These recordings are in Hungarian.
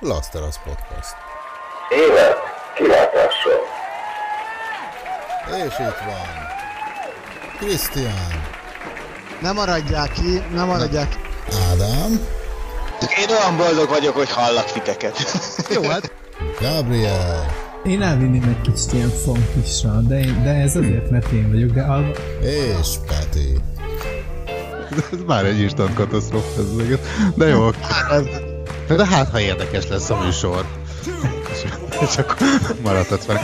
Laszteras Podcast. Élet kilátással. És itt van. Krisztián. Nem maradják ki, nem maradják ki. Ádám. Én olyan boldog vagyok, hogy hallak titeket. Jó, hát Gabriel. Én elvinném egy kicsit ilyen funkisra, de, én, de ez azért, mert én vagyok, de alva... És Peti. Ez már egy instant katasztrófa ez meg. De jó. De hát, ha érdekes lesz a műsor. És, és akkor maradhatsz fel.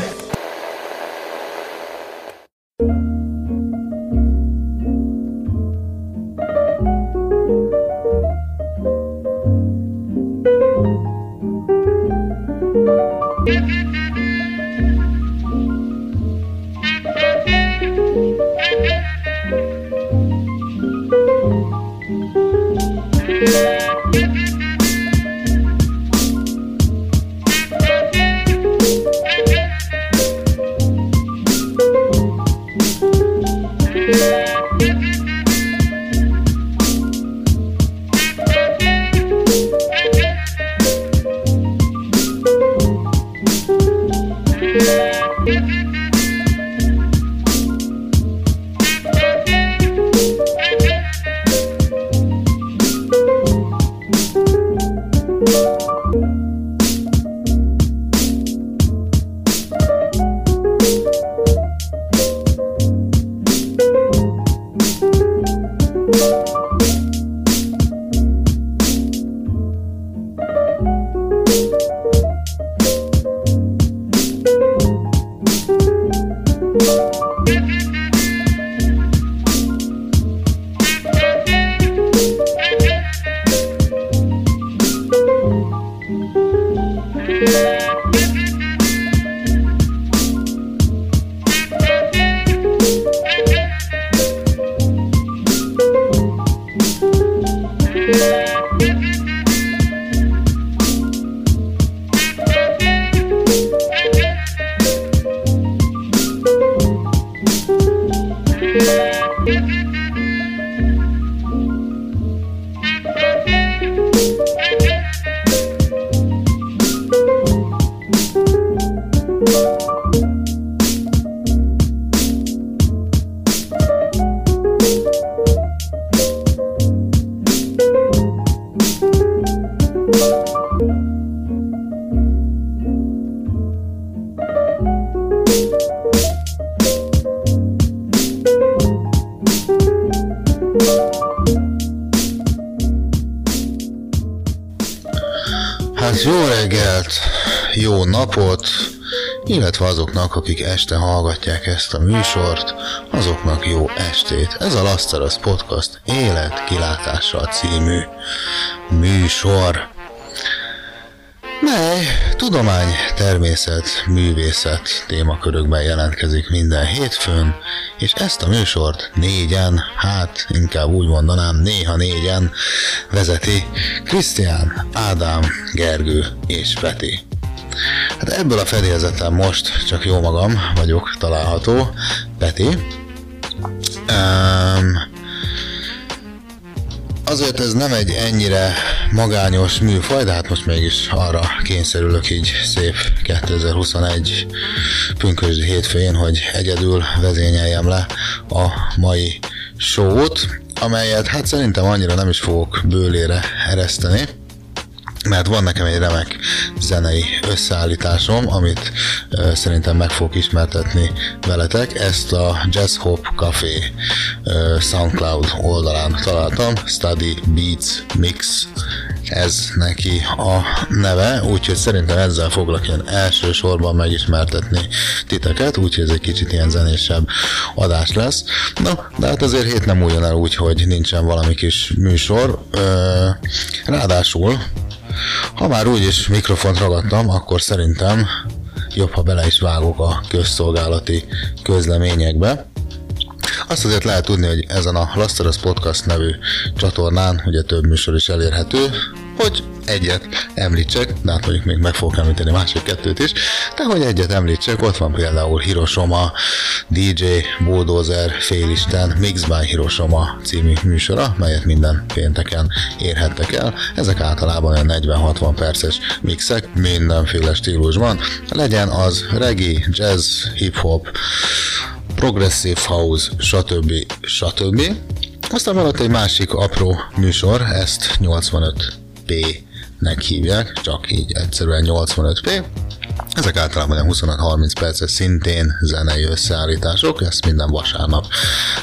Akik este hallgatják ezt a műsort, azoknak jó estét. Ez a Laszteras Podcast Élet kilátással című műsor, mely tudomány, természet, művészet témakörökben jelentkezik minden hétfőn, és ezt a műsort négyen, hát inkább úgy mondanám, néha négyen vezeti Krisztián, Ádám, Gergő és Peti. Hát ebből a fedélzeten most csak jó magam vagyok található, Peti. Um, azért ez nem egy ennyire magányos műfaj, de hát most mégis arra kényszerülök így szép 2021 pünkösdi hétfőjén, hogy egyedül vezényeljem le a mai show-t, amelyet hát szerintem annyira nem is fogok bőlére ereszteni, mert van nekem egy remek zenei összeállításom, amit ö, szerintem meg fogok ismertetni veletek. Ezt a Jazz Hop Café ö, SoundCloud oldalán találtam, Study Beats Mix ez neki a neve, úgyhogy szerintem ezzel foglak én elsősorban megismertetni titeket, úgyhogy ez egy kicsit ilyen zenésebb adás lesz. Na, de hát azért hét nem újjon el úgy, hogy nincsen valami kis műsor. Ö, ráadásul ha már úgyis mikrofont ragadtam, akkor szerintem jobb, ha bele is vágok a közszolgálati közleményekbe. Azt azért lehet tudni, hogy ezen a Laszteras Podcast nevű csatornán ugye több műsor is elérhető, hogy egyet említsek, de hát mondjuk még meg fogok említeni másik kettőt is, de hogy egyet említsek, ott van például Hiroshima, DJ, Bulldozer, Félisten, Mix by Hiroshima című műsora, melyet minden pénteken érhettek el. Ezek általában olyan 40-60 perces mixek, mindenféle stílusban. Legyen az reggae, jazz, hip-hop, progressive house, stb. stb. Aztán ott egy másik apró műsor, ezt 85p-nek hívják, csak így egyszerűen 85p. Ezek általában 25-30 perces szintén zenei összeállítások, ezt minden vasárnap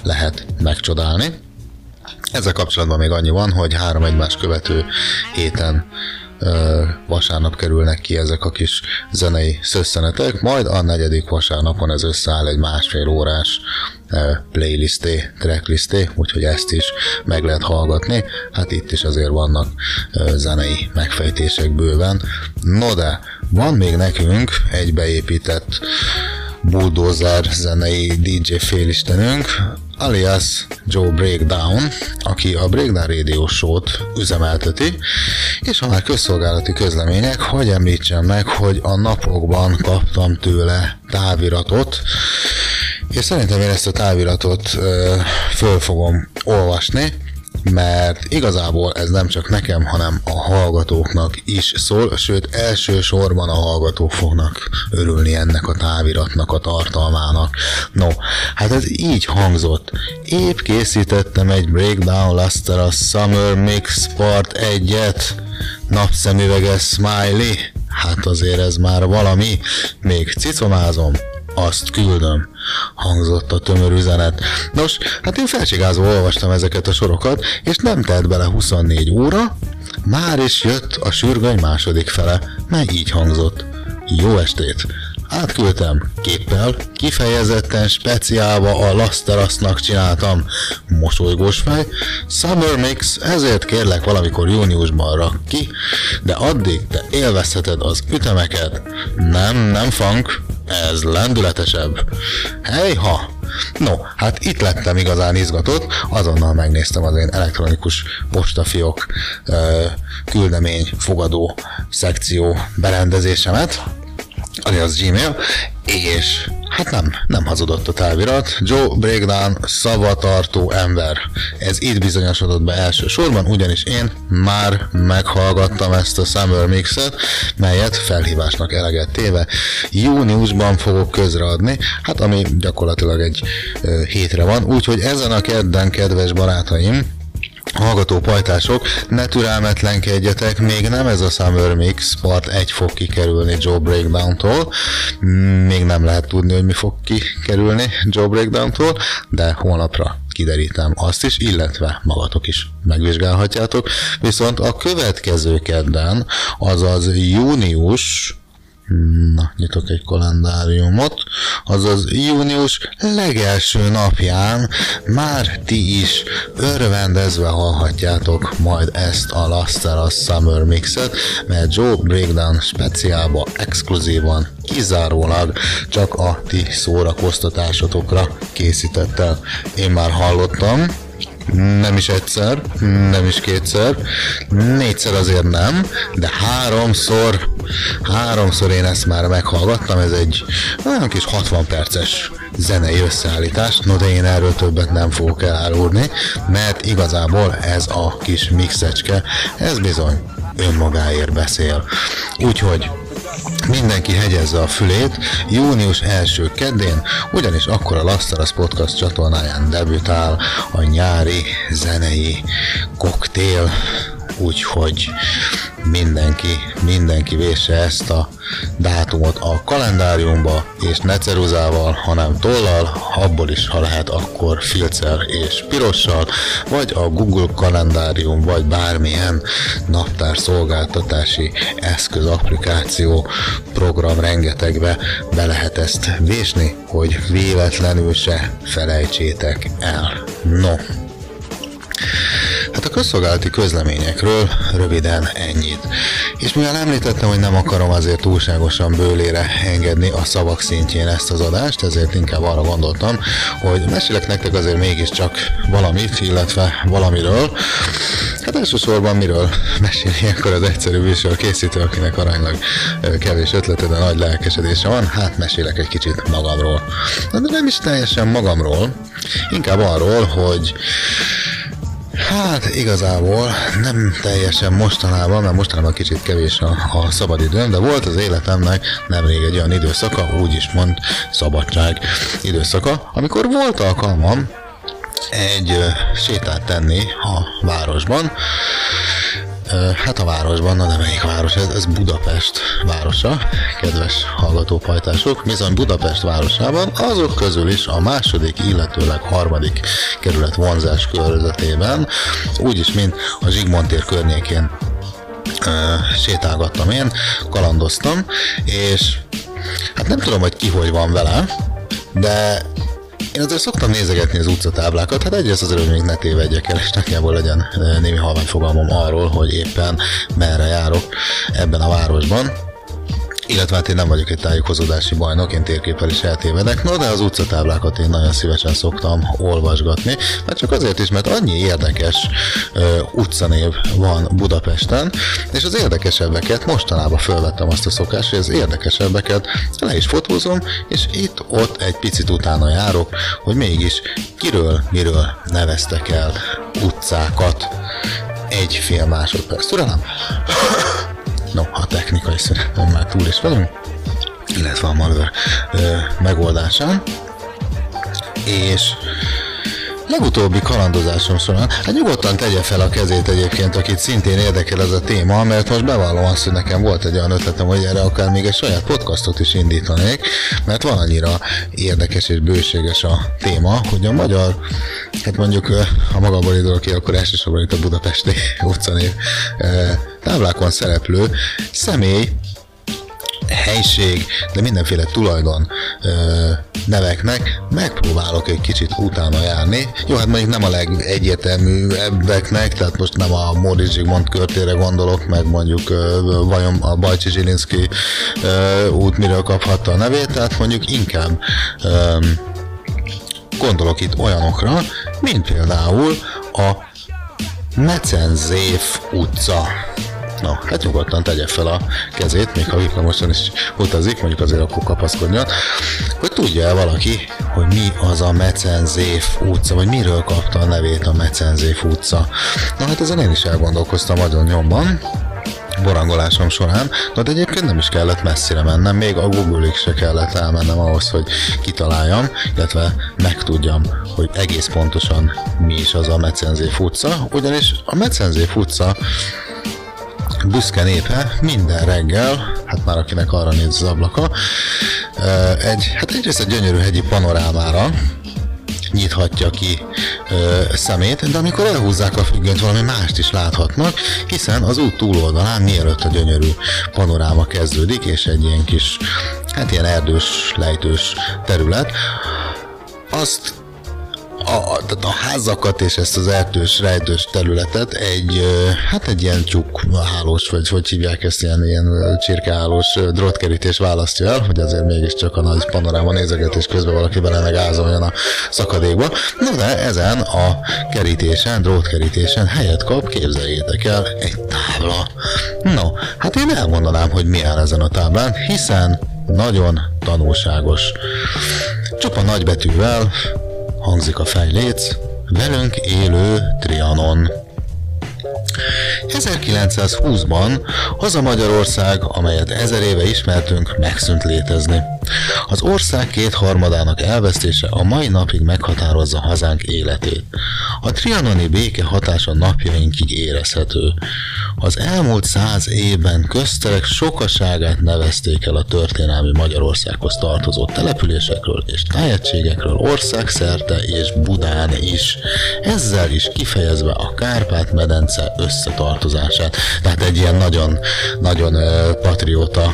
lehet megcsodálni. Ezzel kapcsolatban még annyi van, hogy három egymás követő héten vasárnap kerülnek ki ezek a kis zenei szösszenetek, majd a negyedik vasárnapon ez összeáll egy másfél órás playlisté, tracklisté, úgyhogy ezt is meg lehet hallgatni. Hát itt is azért vannak zenei megfejtések bőven. No de, van még nekünk egy beépített bulldozer zenei DJ félistenünk, alias Joe Breakdown, aki a Breakdown Radio Show-t üzemelteti, és ha már közszolgálati közlemények, hogy említsem meg, hogy a napokban kaptam tőle táviratot, és szerintem én ezt a táviratot ö, föl fogom olvasni, mert igazából ez nem csak nekem, hanem a hallgatóknak is szól, sőt elsősorban a hallgatók fognak örülni ennek a táviratnak a tartalmának. No, hát ez így hangzott. Épp készítettem egy Breakdown Luster a Summer Mix Part 1-et, napszemüveges smiley, hát azért ez már valami, még cicomázom, azt küldöm, hangzott a tömör üzenet. Nos, hát én felcsigázva olvastam ezeket a sorokat, és nem telt bele 24 óra, már is jött a sürgöny második fele, mely így hangzott. Jó estét! Átküldtem képpel, kifejezetten speciálba a Lasterasznak csináltam. Mosolygós fej, Summer Mix, ezért kérlek valamikor júniusban rak ki, de addig te élvezheted az ütemeket. Nem, nem funk, ez lendületesebb. Hejha! No, hát itt lettem igazán izgatott, azonnal megnéztem az én elektronikus postafiok küldemény fogadó szekció berendezésemet, alias Gmail, és hát nem, nem hazudott a távirat. Joe Breakdown szavatartó ember. Ez itt bizonyosodott be elsősorban, ugyanis én már meghallgattam ezt a Summer Mixet, melyet felhívásnak eleget téve júniusban fogok közreadni, hát ami gyakorlatilag egy ö, hétre van, úgyhogy ezen a kedden, kedves barátaim, Hallgató pajtások, ne türelmetlenkedjetek, még nem ez a Summer Mix part egy fog kikerülni Joe Breakdown-tól, még nem lehet tudni, hogy mi fog kikerülni Joe Breakdown-tól, de holnapra kiderítem azt is, illetve magatok is megvizsgálhatjátok. Viszont a következő kedden, azaz június Na, nyitok egy kalendáriumot, azaz június legelső napján már ti is örvendezve hallhatjátok majd ezt a Laster a Summer Mixet, mert Joe Breakdown speciálba exkluzívan kizárólag csak a ti szórakoztatásotokra készített el. Én már hallottam, nem is egyszer, nem is kétszer, négyszer azért nem, de háromszor, háromszor én ezt már meghallgattam, ez egy olyan kis 60 perces zenei összeállítás, no de én erről többet nem fogok elárulni, mert igazából ez a kis mixecske, ez bizony önmagáért beszél. Úgyhogy Mindenki hegyezze a fülét június első kedén, ugyanis akkor a Lasteras Podcast csatornáján debütál a nyári zenei koktél, úgyhogy mindenki, mindenki vésse ezt a dátumot a kalendáriumba, és ne ceruzával, hanem tollal, abból is, ha lehet, akkor filcer és pirossal, vagy a Google kalendárium, vagy bármilyen naptár szolgáltatási eszköz, applikáció, program rengetegbe be lehet ezt vésni, hogy véletlenül se felejtsétek el. No, Hát a közszolgálati közleményekről röviden ennyit. És mivel említettem, hogy nem akarom azért túlságosan bőlére engedni a szavak szintjén ezt az adást, ezért inkább arra gondoltam, hogy mesélek nektek azért mégiscsak valamit, illetve valamiről. Hát elsősorban miről mesél ilyenkor az egyszerű műsor készítő, akinek aránylag kevés ötlete, de nagy lelkesedése van, hát mesélek egy kicsit magamról. De nem is teljesen magamról, inkább arról, hogy Hát igazából nem teljesen mostanában, mert mostanában kicsit kevés a, a szabadidőm, de volt az életemnek nemrég egy olyan időszaka, úgy is mond szabadság időszaka, amikor volt alkalmam egy sétát tenni a városban, Hát a városban, na de melyik város? Ez, ez Budapest városa, kedves hallgatópajtások. Bizony Budapest városában, azok közül is a második, illetőleg harmadik kerület vonzás körzetében, úgyis, mint a Zsigmond tér környékén sétálgattam én, kalandoztam, és hát nem tudom, hogy ki hogy van vele, de én azért szoktam nézegetni az utcatáblákat, hát egyrészt azért, hogy még ne tévedjek el, és nagyjából legyen ö, némi halvány fogalmam arról, hogy éppen merre járok ebben a városban. Illetve hát én nem vagyok egy tájékozódási bajnok, én térképpel is eltévedek, no de az utcatáblákat én nagyon szívesen szoktam olvasgatni, mert csak azért is, mert annyi érdekes ö, utcanév van Budapesten, és az érdekesebbeket mostanában felvettem azt a szokást, hogy az érdekesebbeket le is fotózom, és itt-ott egy picit utána járok, hogy mégis kiről, miről neveztek el utcákat egy fél másodperc. Türelem? No, a technikai szerintem már túl is vagyunk, illetve a malware megoldásán. És legutóbbi kalandozásom során, hát nyugodtan tegye fel a kezét egyébként, akit szintén érdekel ez a téma, mert most bevallom azt, hogy nekem volt egy olyan ötletem, hogy erre akár még egy saját podcastot is indítanék, mert van annyira érdekes és bőséges a téma, hogy a magyar, hát mondjuk a magamból indulok ki, akkor elsősorban itt a budapesti utcanév táblákon szereplő személy, helység, de mindenféle tulajdon ö, neveknek megpróbálok egy kicsit utána járni. Jó, hát mondjuk nem a legegyértelműebbeknek, tehát most nem a Móricz Zsigmond körtére gondolok, meg mondjuk ö, vajon a Bajcsi Zsilinszki út miről kaphatta a nevét, tehát mondjuk inkább ö, gondolok itt olyanokra, mint például a Mecenzéf utca. No, hát nyugodtan tegye fel a kezét, még ha villamoson is utazik, mondjuk azért akkor kapaszkodjon, hogy tudja el valaki, hogy mi az a Mecenzéf utca, vagy miről kapta a nevét a Mecenzéf utca. Na hát ezen én is elgondolkoztam nagyon nyomban, borangolásom során, de egyébként nem is kellett messzire mennem, még a Google-ig se kellett elmennem ahhoz, hogy kitaláljam, illetve megtudjam, hogy egész pontosan mi is az a Mecenzéf utca, ugyanis a Mecenzéf utca büszke népe minden reggel, hát már akinek arra néz az ablaka, egy, hát egyrészt egy gyönyörű hegyi panorámára, nyithatja ki ö, szemét, de amikor elhúzzák a függönyt, valami mást is láthatnak, hiszen az út túloldalán, mielőtt a gyönyörű panoráma kezdődik, és egy ilyen kis, hát ilyen erdős, lejtős terület, azt a, tehát a házakat és ezt az erdős, rejtős területet egy, hát egy ilyen tyúkhálós, vagy hogy hívják ezt, ilyen, ilyen csirkehálós drótkerítés választja el, hogy azért mégiscsak a nagy panoráma nézegetés közben valaki bele megázoljon a szakadékba. No de ezen a kerítésen, drótkerítésen helyet kap, képzeljétek el, egy tábla. No, hát én elmondanám, hogy mi áll ezen a táblán, hiszen nagyon tanulságos. Csupa nagybetűvel hangzik a fejléc, velünk élő Trianon. 1920-ban az a Magyarország, amelyet ezer éve ismertünk, megszűnt létezni. Az ország kétharmadának elvesztése a mai napig meghatározza hazánk életét. A trianoni béke hatása napjainkig érezhető. Az elmúlt száz évben közterek sokaságát nevezték el a történelmi Magyarországhoz tartozó településekről és tájegységekről országszerte és Budán is. Ezzel is kifejezve a Kárpát-medence összetartozását. Tehát egy ilyen nagyon, nagyon patrióta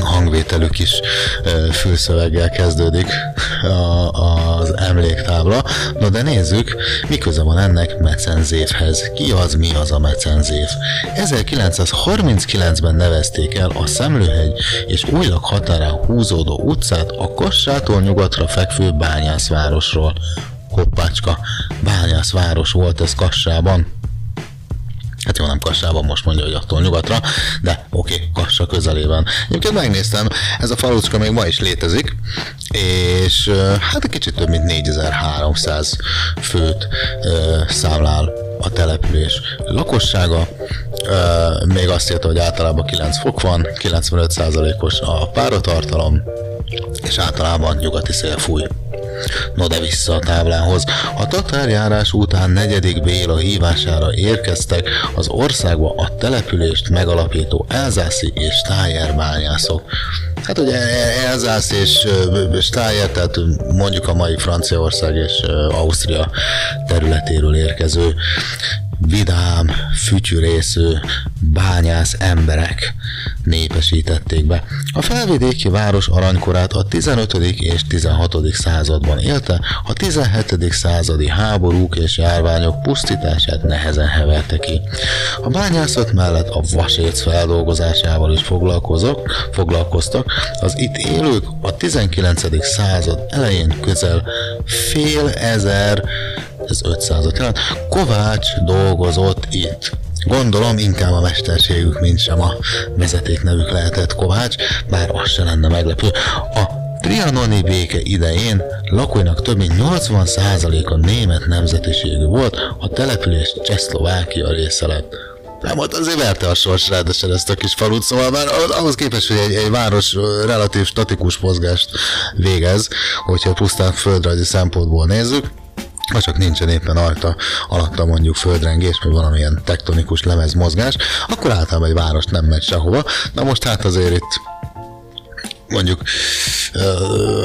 a hangvételük is ö, fülszöveggel kezdődik a, az emléktábla. Na de nézzük, mi köze van ennek Mecenzévhez. Ki az, mi az a Mecenzév? 1939-ben nevezték el a Szemlőhegy és újlag határán húzódó utcát a Kassától nyugatra fekvő bányászvárosról. Hoppácska, bányászváros volt ez Kassában. Hát jó, nem Kassában, most mondja, hogy attól nyugatra, de oké, okay, Kassa közelében. Egyébként megnéztem, ez a falucska még ma is létezik, és hát egy kicsit több mint 4300 főt ö, számlál a település lakossága. Ö, még azt írta, hogy általában 9 fok van, 95%-os a páratartalom, és általában nyugati szél fúj. No de vissza a táblához. A tatárjárás után negyedik Béla hívására érkeztek az országba a települést megalapító elzászi és tájerbányászok. Hát ugye Elzász és Stájer, tehát mondjuk a mai Franciaország és Ausztria területéről érkező vidám, fütyűrésző, bányász emberek népesítették be. A felvidéki város aranykorát a 15. és 16. században élte, a 17. századi háborúk és járványok pusztítását nehezen heverte ki. A bányászat mellett a vasérc feldolgozásával is foglalkozok, foglalkoztak, az itt élők a 19. század elején közel fél ezer ez 500 jelent. Kovács dolgozott itt. Gondolom inkább a mesterségük, mint sem a vezeték nevük lehetett Kovács, bár az se lenne meglepő. A trianoni béke idején lakóinak több mint 80%-a német nemzetiségű volt, a település Csehszlovákia része lett. Nem, ott azért verte a sors ráadásul ezt a kis falut, szóval már ahhoz képest, hogy egy, egy város relatív statikus mozgást végez, hogyha pusztán földrajzi szempontból nézzük, ha csak nincsen éppen alta, alatta mondjuk földrengés, vagy valamilyen tektonikus lemezmozgás, akkor általában egy város nem megy sehova. Na most hát azért itt mondjuk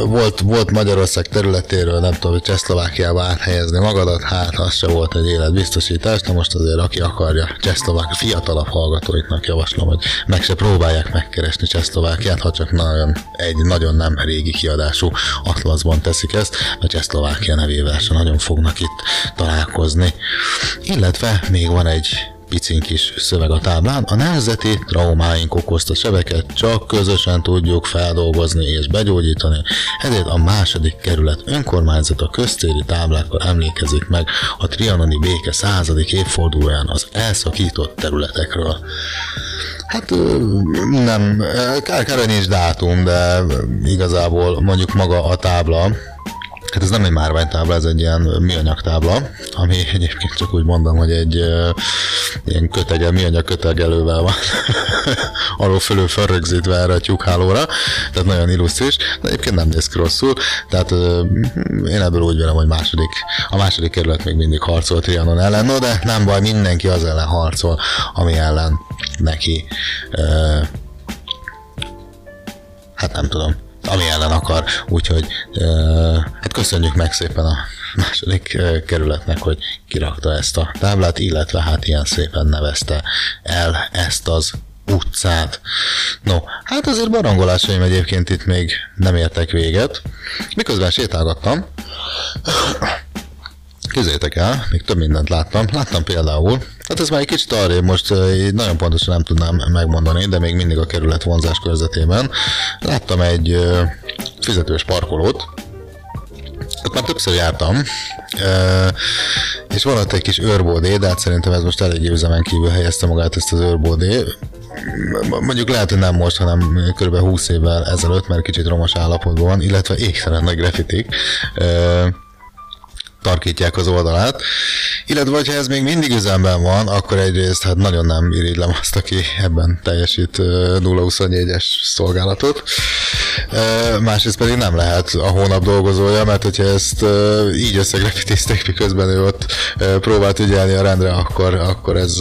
volt, volt Magyarország területéről, nem tudom, hogy Csehszlovákiába áthelyezni magadat, hát az se volt egy életbiztosítás, de most azért aki akarja Csehszlovák fiatalabb hallgatóiknak javaslom, hogy meg se próbálják megkeresni Csehszlovákiát, ha csak nagyon, egy nagyon nem régi kiadású atlaszban teszik ezt, a Csehszlovákia nevével se nagyon fognak itt találkozni. Illetve még van egy picin kis szöveg a táblán, a nemzeti traumáink okozta sebeket csak közösen tudjuk feldolgozni és begyógyítani, ezért a második kerület önkormányzata köztéri táblákkal emlékezik meg a trianoni béke századik évfordulóján az elszakított területekről. Hát nem, kár, kár, nincs dátum, de igazából mondjuk maga a tábla, Hát ez nem egy márványtábla, ez egy ilyen műanyag tábla, ami egyébként csak úgy mondom, hogy egy ilyen kötege, műanyag kötegelővel van arról fölül felrögzítve erre a tyúkhálóra, tehát nagyon illusztris, de egyébként nem néz ki rosszul, tehát uh, én ebből úgy vélem, hogy második, a második kerület még mindig harcolt Trianon ellen, no de nem baj, mindenki az ellen harcol, ami ellen neki hát nem tudom, ami ellen akar, úgyhogy hát köszönjük meg szépen a második kerületnek, hogy kirakta ezt a táblát, illetve hát ilyen szépen nevezte el ezt az utcát. No, hát azért barangolásaim egyébként itt még nem értek véget. Miközben sétálgattam, Képzeljétek el, még több mindent láttam. Láttam például, hát ez már egy kicsit arrébb, most nagyon pontosan nem tudnám megmondani, de még mindig a kerület vonzás körzetében. Láttam egy fizetős parkolót, ott már többször jártam, és van ott egy kis őrbódé, de hát szerintem ez most elég üzemen kívül helyezte magát ezt az őrbódé. Mondjuk lehet, hogy nem most, hanem kb. 20 évvel ezelőtt, mert kicsit romos állapotban van, illetve égtelen nagy grafitik. Tarkítják az oldalát. Illetve, hogyha ez még mindig üzemben van, akkor egyrészt hát nagyon nem irigylem azt, aki ebben teljesít 0-24-es szolgálatot. Másrészt pedig nem lehet a hónap dolgozója, mert hogyha ezt így összegrafitizték, miközben ő ott próbált ügyelni a rendre, akkor, akkor ez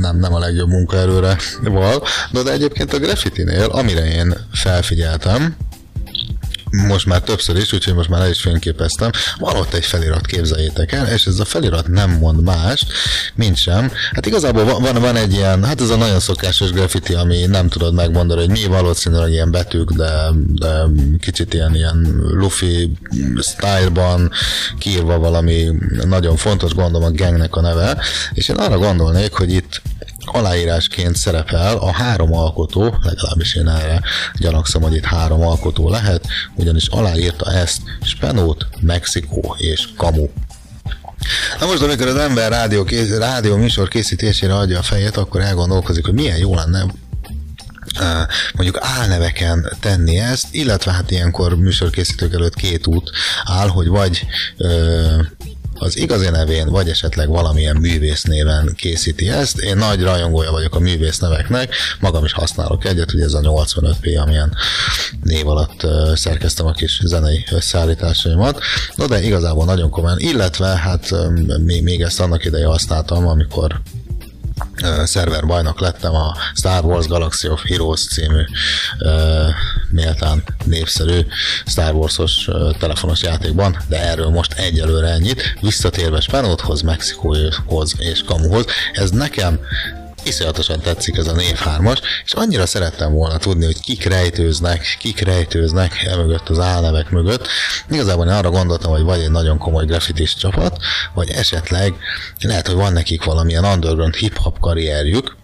nem, nem a legjobb munkaerőre val. No, de egyébként a graffitinél, amire én felfigyeltem, most már többször is, úgyhogy most már el is fényképeztem. Van ott egy felirat, képzeljétek el, és ez a felirat nem mond más, mint sem. Hát igazából van, van, van egy ilyen, hát ez a nagyon szokásos graffiti, ami nem tudod megmondani, hogy mi valószínűleg ilyen betűk, de, de kicsit ilyen, ilyen lufi style-ban kiírva valami nagyon fontos, gondolom a gangnek a neve, és én arra gondolnék, hogy itt aláírásként szerepel a három alkotó, legalábbis én erre gyanakszom, hogy itt három alkotó lehet, ugyanis aláírta ezt Spenót, Mexikó és Kamu. Na most, amikor az ember rádió, kész, rádió műsor készítésére adja a fejét, akkor elgondolkozik, hogy milyen jó lenne mondjuk álneveken tenni ezt, illetve hát ilyenkor műsorkészítők előtt két út áll, hogy vagy az igazi nevén, vagy esetleg valamilyen művész néven készíti ezt. Én nagy rajongója vagyok a művész neveknek, magam is használok egyet, ugye ez a 85p, amilyen név alatt szerkeztem a kis zenei összeállításaimat. No, de igazából nagyon komolyan, illetve hát még ezt annak ideje használtam, amikor szerver bajnok lettem a Star Wars Galaxy of Heroes című méltán népszerű Star Wars-os telefonos játékban, de erről most egyelőre ennyit. Visszatérve Spenóthoz, Mexikóhoz és Kamuhoz, ez nekem iszonyatosan tetszik ez a névhármas, és annyira szerettem volna tudni, hogy kik rejtőznek, kik rejtőznek e mögött az álnevek mögött. Igazából én arra gondoltam, hogy vagy egy nagyon komoly graffitis csapat, vagy esetleg lehet, hogy van nekik valamilyen underground hip-hop karrierjük,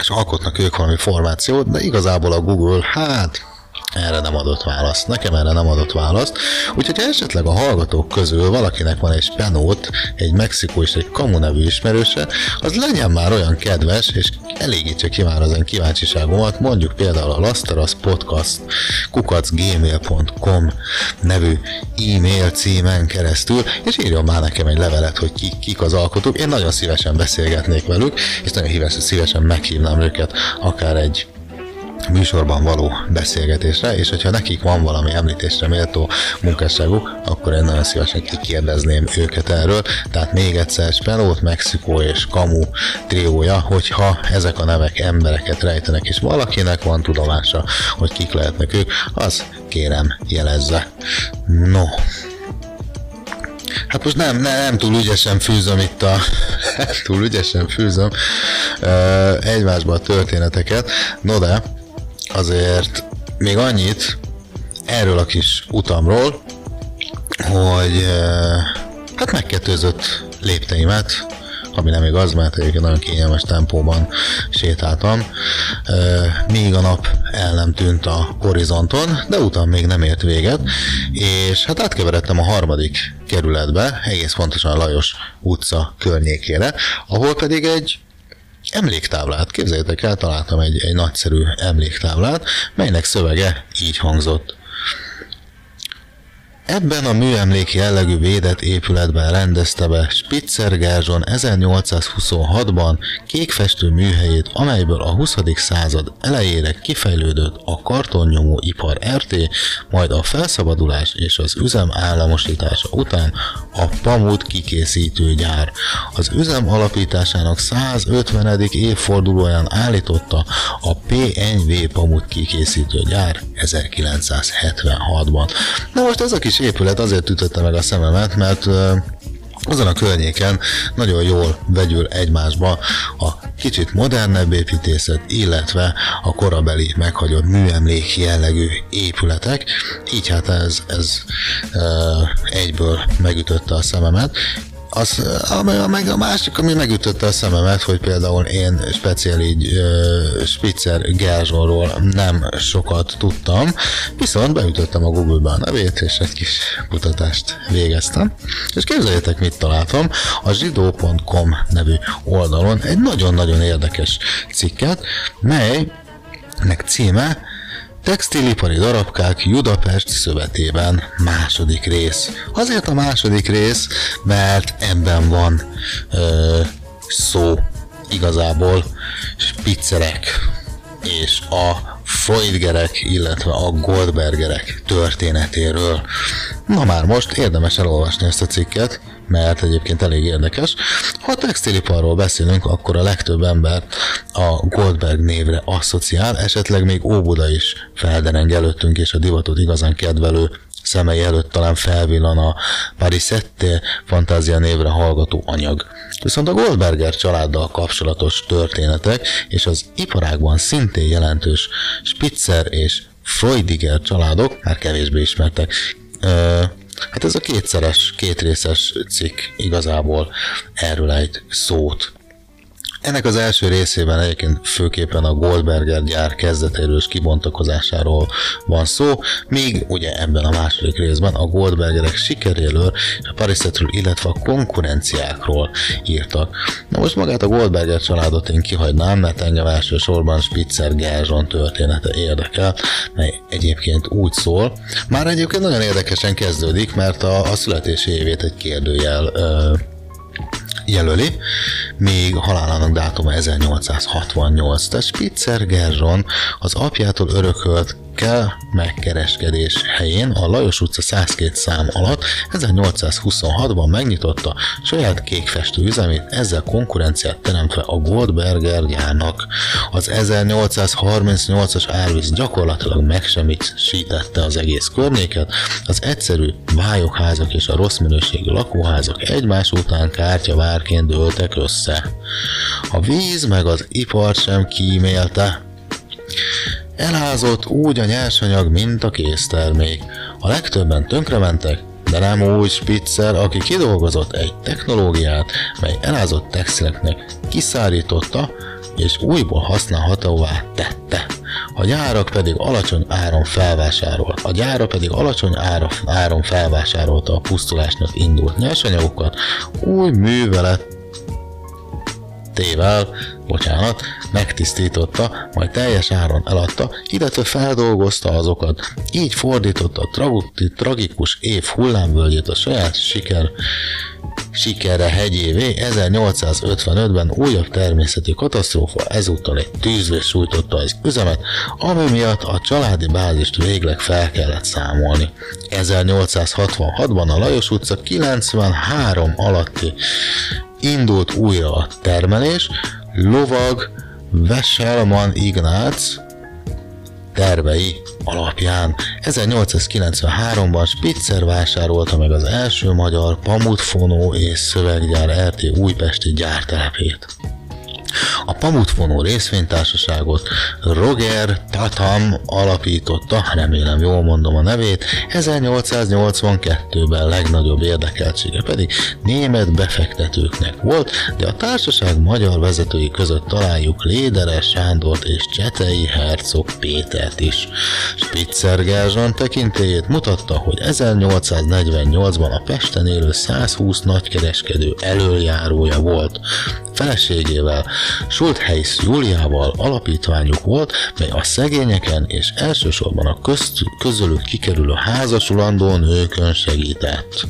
és alkotnak ők valami formációt, de igazából a Google, hát erre nem adott választ. Nekem erre nem adott választ. Úgyhogy esetleg a hallgatók közül valakinek van egy spenót, egy Mexikó és egy Kamu nevű ismerőse, az legyen már olyan kedves, és elégítse ki már az én kíváncsiságomat, mondjuk például a Lasteras Podcast kukacgmail.com nevű e-mail címen keresztül, és írjon már nekem egy levelet, hogy ki, kik az alkotók. Én nagyon szívesen beszélgetnék velük, és nagyon szívesen meghívnám őket akár egy műsorban való beszélgetésre, és hogyha nekik van valami említésre méltó munkásságuk, akkor én nagyon szívesen kikérdezném őket erről. Tehát még egyszer Spelót, Mexikó és Kamu triója, hogyha ezek a nevek embereket rejtenek, és valakinek van tudomása, hogy kik lehetnek ők, az kérem jelezze. No, Hát most nem, nem, nem túl ügyesen fűzöm itt a... túl ügyesen fűzöm uh, egymásba a történeteket, no de azért még annyit erről a kis utamról, hogy hát megkettőzött lépteimet, ami nem igaz, mert egyébként nagyon kényelmes tempóban sétáltam, míg a nap el nem tűnt a horizonton, de utam még nem ért véget, és hát átkeveredtem a harmadik kerületbe, egész pontosan Lajos utca környékére, ahol pedig egy emléktáblát, képzeljétek el, találtam egy, egy nagyszerű emléktáblát, melynek szövege így hangzott. Ebben a műemlék jellegű védett épületben rendezte be Spitzer Gerzson 1826-ban kékfestő műhelyét, amelyből a 20. század elejére kifejlődött a kartonnyomó ipar RT, majd a felszabadulás és az üzem államosítása után a pamut kikészítő gyár. Az üzem alapításának 150. évfordulóján állította a PNV pamut kikészítő gyár 1976-ban. Na most ez a kis épület azért ütötte meg a szememet, mert azon a környéken nagyon jól vegyül egymásba a kicsit modernebb építészet, illetve a korabeli meghagyott műemlék jellegű épületek, így hát ez, ez egyből megütötte a szememet, az, meg a másik, ami megütötte a szememet, hogy például én speciál így uh, Spitzer Gerzsonról nem sokat tudtam, viszont beütöttem a Google-be a nevét, és egy kis kutatást végeztem. És képzeljétek, mit találtam. A zsidó.com nevű oldalon egy nagyon-nagyon érdekes cikket, melynek címe Textilipari darabkák Judapest szövetében második rész. Azért a második rész, mert ebben van ö, szó igazából spitzerek és a Freudgerek, illetve a Goldbergerek történetéről. Na már most érdemes elolvasni ezt a cikket, mert egyébként elég érdekes. Ha a textiliparról beszélünk, akkor a legtöbb ember a Goldberg névre asszociál, esetleg még Óbuda is feldereng előttünk, és a divatot igazán kedvelő szemei előtt talán felvillan a Parisette fantázia névre hallgató anyag. Viszont a Goldberger családdal kapcsolatos történetek és az iparágban szintén jelentős Spitzer és Freudiger családok már kevésbé ismertek. Ö, hát ez a kétszeres, kétrészes cikk igazából erről egy szót. Ennek az első részében egyébként főképpen a Goldberger gyár kezdetéről és kibontakozásáról van szó, míg ugye ebben a második részben a Goldbergerek sikeréről a Parisetről, illetve a konkurenciákról írtak. Na most magát a Goldberger családot én kihagynám, mert engem elsősorban Spitzer Gerzson története érdekel, mely egyébként úgy szól. Már egyébként nagyon érdekesen kezdődik, mert a, a születési évét egy kérdőjel ö, jelöli, még halálának dátuma 1868. Tehát Spitzer Gerzson az apjától örökölt kell megkereskedés helyén a Lajos utca 102 szám alatt 1826-ban megnyitotta saját kékfestő üzemét, ezzel konkurenciát teremtve a Goldberger gyárnak. Az 1838-as árvíz gyakorlatilag megsemmisítette az egész környéket, az egyszerű vályokházak és a rossz minőségű lakóházak egymás után kártyavárként dőltek össze. A víz meg az ipar sem kímélte, Elházott úgy a nyersanyag, mint a késztermék. A legtöbben tönkrementek, de nem úgy Spitzer, aki kidolgozott egy technológiát, mely elázott textileknek kiszárította, és újból használhatóvá tette. A gyárak pedig alacsony áron felvásárol. A gyára pedig alacsony áron felvásárolta a pusztulásnak indult nyersanyagokat, új művelet tével, bocsánat, megtisztította, majd teljes áron eladta, illetve feldolgozta azokat. Így fordította a traguti, tragikus év hullámvölgyét a saját siker sikerre hegyévé 1855-ben újabb természeti katasztrófa ezúttal egy tűzvés sújtotta az üzemet, ami miatt a családi bázist végleg fel kellett számolni. 1866-ban a Lajos utca 93 alatti indult újra a termelés, lovag Veselman Ignác tervei alapján. 1893-ban Spitzer vásárolta meg az első magyar pamutfonó és szöveggyár RT újpesti gyártelepét. A Pamutfonó részvénytársaságot Roger Tatam alapította, remélem jól mondom a nevét, 1882-ben legnagyobb érdekeltsége pedig német befektetőknek volt, de a társaság magyar vezetői között találjuk Léderes Sándort és Csetei Herzog Pétert is. Spitzer Gerzson tekintélyét mutatta, hogy 1848-ban a Pesten élő 120 nagykereskedő elöljárója volt. Feleségével, Schultheis Júliával alapítványuk volt, mely a szegényeken és elsősorban a közt, közülük kikerülő házasulandó nőkön segített.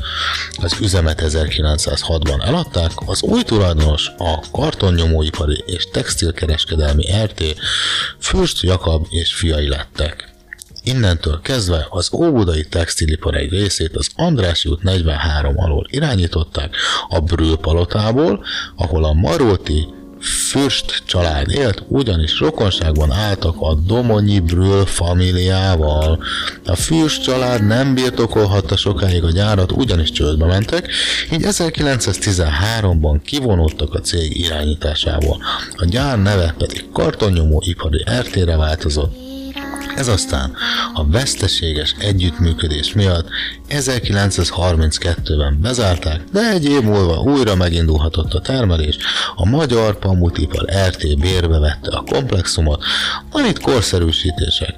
Az üzemet 1906-ban eladták, az új tulajdonos a kartonnyomóipari és textilkereskedelmi RT Fürst Jakab és fiai lettek. Innentől kezdve az óbudai textilipar egy részét az Andrássy út 43 alól irányították a Brül palotából, ahol a Maróti Fürst család élt, ugyanis rokonságban álltak a Domonyi Brül familiával. A Fürst család nem birtokolhatta sokáig a gyárat, ugyanis csődbe mentek, így 1913-ban kivonultak a cég irányításából. A gyár neve pedig kartonnyomó ipari RT-re változott, ez aztán a veszteséges együttműködés miatt 1932-ben bezárták, de egy év múlva újra megindulhatott a termelés, a magyar pamutipar RT bérbe vette a komplexumot, itt korszerűsítések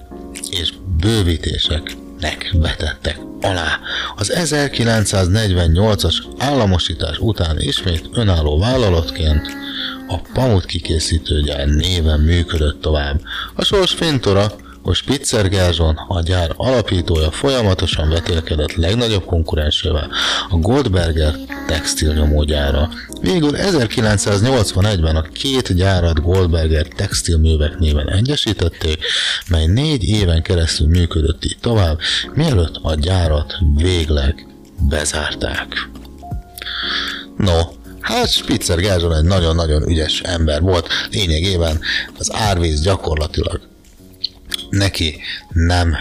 és bővítések nek vetettek alá. Az 1948-as államosítás után ismét önálló vállalatként a pamut kikészítőgyár néven működött tovább. A sors fintora hogy Spitzer Gerzson, a gyár alapítója folyamatosan vetélkedett legnagyobb konkurensével, a Goldberger textilnyomógyára. Végül 1981-ben a két gyárat Goldberger textilművek néven egyesítették, mely négy éven keresztül működött így tovább, mielőtt a gyárat végleg bezárták. No, hát Spitzer Gerzson egy nagyon-nagyon ügyes ember volt, lényegében az árvíz gyakorlatilag neki nem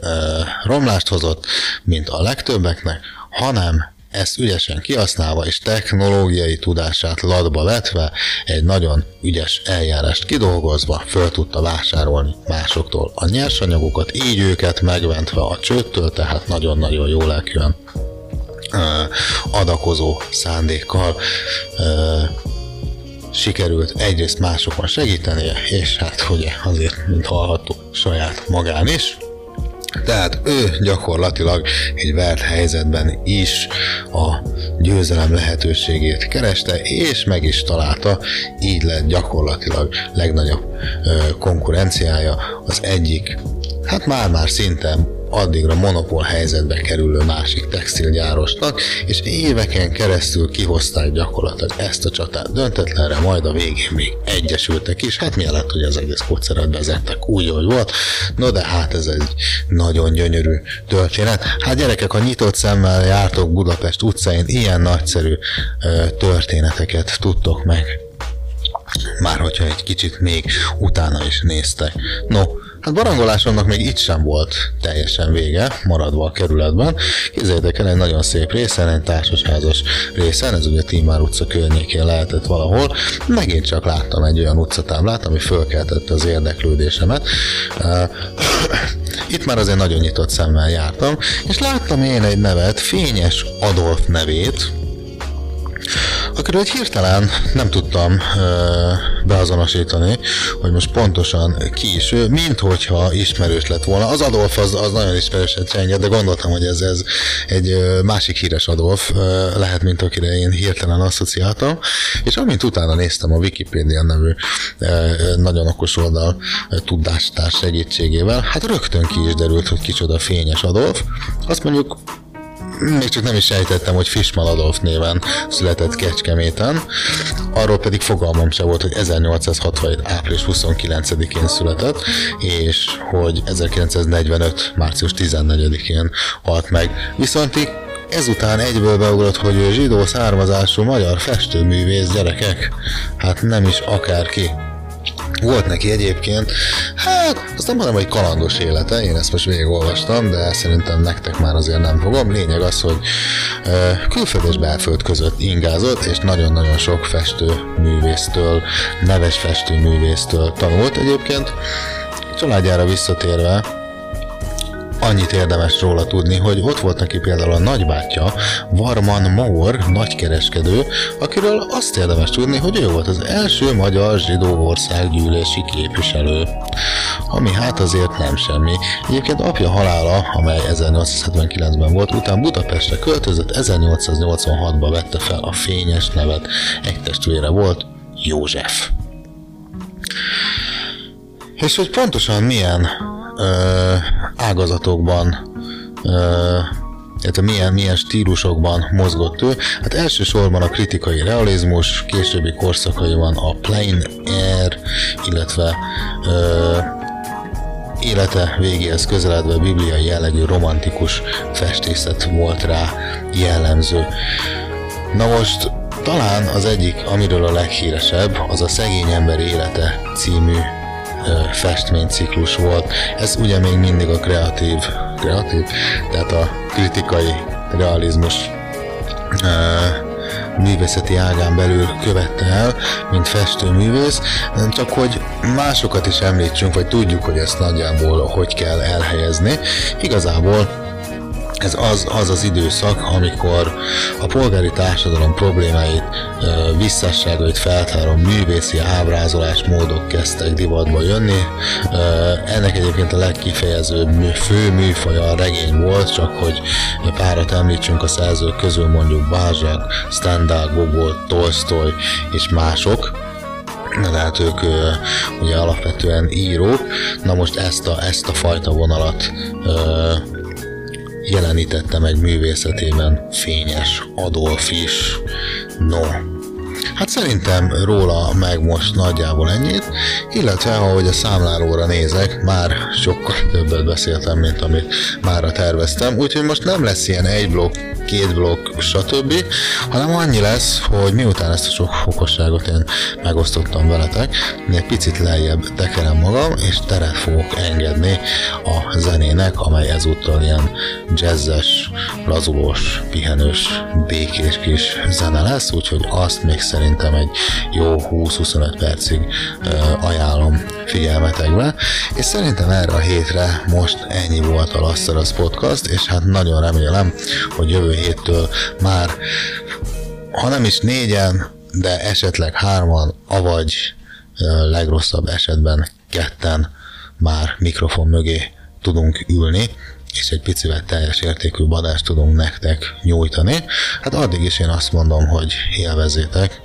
ö, romlást hozott, mint a legtöbbeknek, hanem ezt ügyesen kihasználva és technológiai tudását ladba vetve, egy nagyon ügyes eljárást kidolgozva föl tudta vásárolni másoktól a nyersanyagokat, így őket megventve a csőttől, tehát nagyon-nagyon jó lelkűen adakozó szándékkal sikerült egyrészt másokon segítenie, és hát ugye azért, mint hallhattuk, saját magán is, tehát ő gyakorlatilag egy vert helyzetben is a győzelem lehetőségét kereste, és meg is találta, így lett gyakorlatilag legnagyobb konkurenciája az egyik, hát már-már szinten addigra monopól helyzetbe kerülő másik textilgyárosnak, és éveken keresztül kihozták gyakorlatilag ezt a csatát döntetlenre, majd a végén még egyesültek is, hát mielőtt, hogy az egész kocserát vezettek úgy, hogy volt, no de hát ez egy nagyon gyönyörű történet. Hát gyerekek, ha nyitott szemmel jártok Budapest utcáin, ilyen nagyszerű ö, történeteket tudtok meg már hogyha egy kicsit még utána is néztek. No, hát barangolásomnak még itt sem volt teljesen vége, maradva a kerületben. Képzeljétek el egy nagyon szép részen, egy társasházas részen, ez ugye Tímár utca környékén lehetett valahol. Megint csak láttam egy olyan utcatáblát, ami fölkeltette az érdeklődésemet. Itt már azért nagyon nyitott szemmel jártam, és láttam én egy nevet, Fényes Adolf nevét, akiről egy hirtelen nem tudtam ö, beazonosítani, hogy most pontosan ki is ő, mint hogyha ismerős lett volna. Az Adolf az, az nagyon ismerősen csenged, de gondoltam, hogy ez, ez egy ö, másik híres Adolf ö, lehet, mint akire én hirtelen asszociáltam, és amint utána néztem a Wikipedia nevű ö, nagyon okos oldal ö, tudástárs segítségével, hát rögtön ki is derült, hogy kicsoda fényes Adolf. Azt mondjuk még csak nem is sejtettem, hogy Fischmal Adolf néven született Kecskeméten, arról pedig fogalmam se volt, hogy 1867. április 29-én született, és hogy 1945. március 14-én halt meg. Viszont így ezután egyből beugrott, hogy zsidó származású magyar festőművész gyerekek. Hát nem is akárki. Volt neki egyébként, hát azt nem mondom, hogy kalandos élete, én ezt most végigolvastam, de szerintem nektek már azért nem fogom. Lényeg az, hogy külföld és belföld között ingázott, és nagyon-nagyon sok festőművésztől, neves festőművésztől tanult egyébként. Családjára visszatérve, Annyit érdemes róla tudni, hogy ott volt neki például a nagybátyja, Varman Maur, nagykereskedő, akiről azt érdemes tudni, hogy ő volt az első magyar zsidó országgyűlési képviselő. Ami hát azért nem semmi. Egyébként apja halála, amely 1879-ben volt, után Budapestre költözött, 1886-ban vette fel a fényes nevet. Egy testvére volt, József. És hogy pontosan milyen ágazatokban illetve milyen, milyen stílusokban mozgott ő. Hát elsősorban a kritikai realizmus, későbbi korszakaiban a plain air, illetve ö, élete végéhez közeledve bibliai jellegű romantikus festészet volt rá jellemző. Na most talán az egyik, amiről a leghíresebb, az a Szegény ember élete című festményciklus volt. Ez ugye még mindig a kreatív, kreatív, tehát a kritikai realizmus művészeti ágán belül követte el, mint festőművész, csak hogy másokat is említsünk, vagy tudjuk, hogy ezt nagyjából hogy kell elhelyezni. Igazából ez az, az az időszak, amikor a polgári társadalom problémáit, visszasságait feltáró művészi ábrázolás módok kezdtek divatba jönni. Ennek egyébként a legkifejezőbb fő műfaja a regény volt, csak hogy párat említsünk a szerzők közül mondjuk Balzac, Stendhal, Gogol, Tolstoy és mások, tehát ők ugye alapvetően írók, na most ezt a, ezt a fajta vonalat jelenítette meg művészetében Fényes Adolf is. No, Hát szerintem róla meg most nagyjából ennyit, illetve ahogy a számlálóra nézek, már sokkal többet beszéltem, mint amit mára terveztem, úgyhogy most nem lesz ilyen egy blokk, két blokk, stb., hanem annyi lesz, hogy miután ezt a sok okosságot én megosztottam veletek, egy picit lejjebb tekerem magam, és teret fogok engedni a zenének, amely ezúttal ilyen jazzes, lazulós, pihenős, békés kis zene lesz, úgyhogy azt még szerintem egy jó 20-25 percig ajánlom figyelmetekbe, és szerintem erre a hétre most ennyi volt a Lasszaraz Podcast, és hát nagyon remélem, hogy jövő héttől már ha nem is négyen, de esetleg hárman, avagy legrosszabb esetben ketten már mikrofon mögé tudunk ülni, és egy picivel teljes értékű badást tudunk nektek nyújtani. Hát addig is én azt mondom, hogy élvezzétek,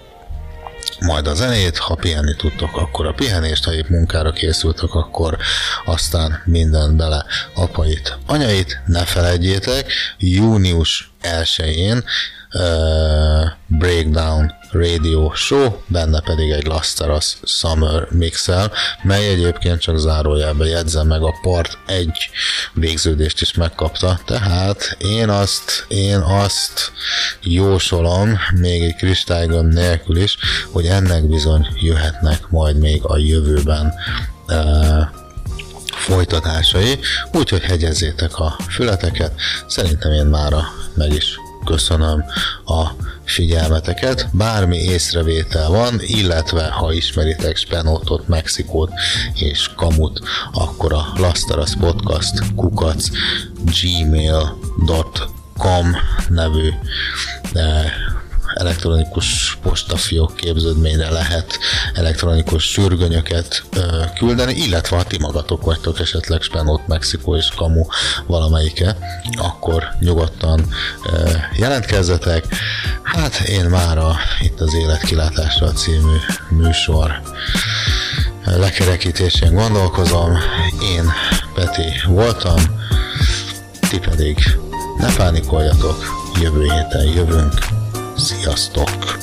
majd a zenét, ha pihenni tudtok, akkor a pihenést, ha épp munkára készültek, akkor aztán minden bele apait, anyait, ne felejtjétek, június 1-én Breakdown Radio Show, benne pedig egy Lasteras Summer Mixel, mely egyébként csak zárójelbe jegyzem meg a part egy végződést is megkapta, tehát én azt, én azt jósolom, még egy kristálygömb nélkül is, hogy ennek bizony jöhetnek majd még a jövőben uh, folytatásai, úgyhogy hegyezzétek a fületeket, szerintem én mára meg is köszönöm a figyelmeteket. Bármi észrevétel van, illetve ha ismeritek Spenótot, Mexikót és Kamut, akkor a Lastaras Podcast kukac gmail.com nevű eh, elektronikus postafiók képződményre lehet elektronikus sürgönyöket küldeni, illetve ha ti magatok vagytok esetleg Spenót, Mexikó és Kamu valamelyike, akkor nyugodtan jelentkezzetek. Hát én már a, itt az Életkilátásra című műsor lekerekítésén gondolkozom. Én Peti voltam, ti pedig ne pánikoljatok, jövő héten jövünk. Sziasztok!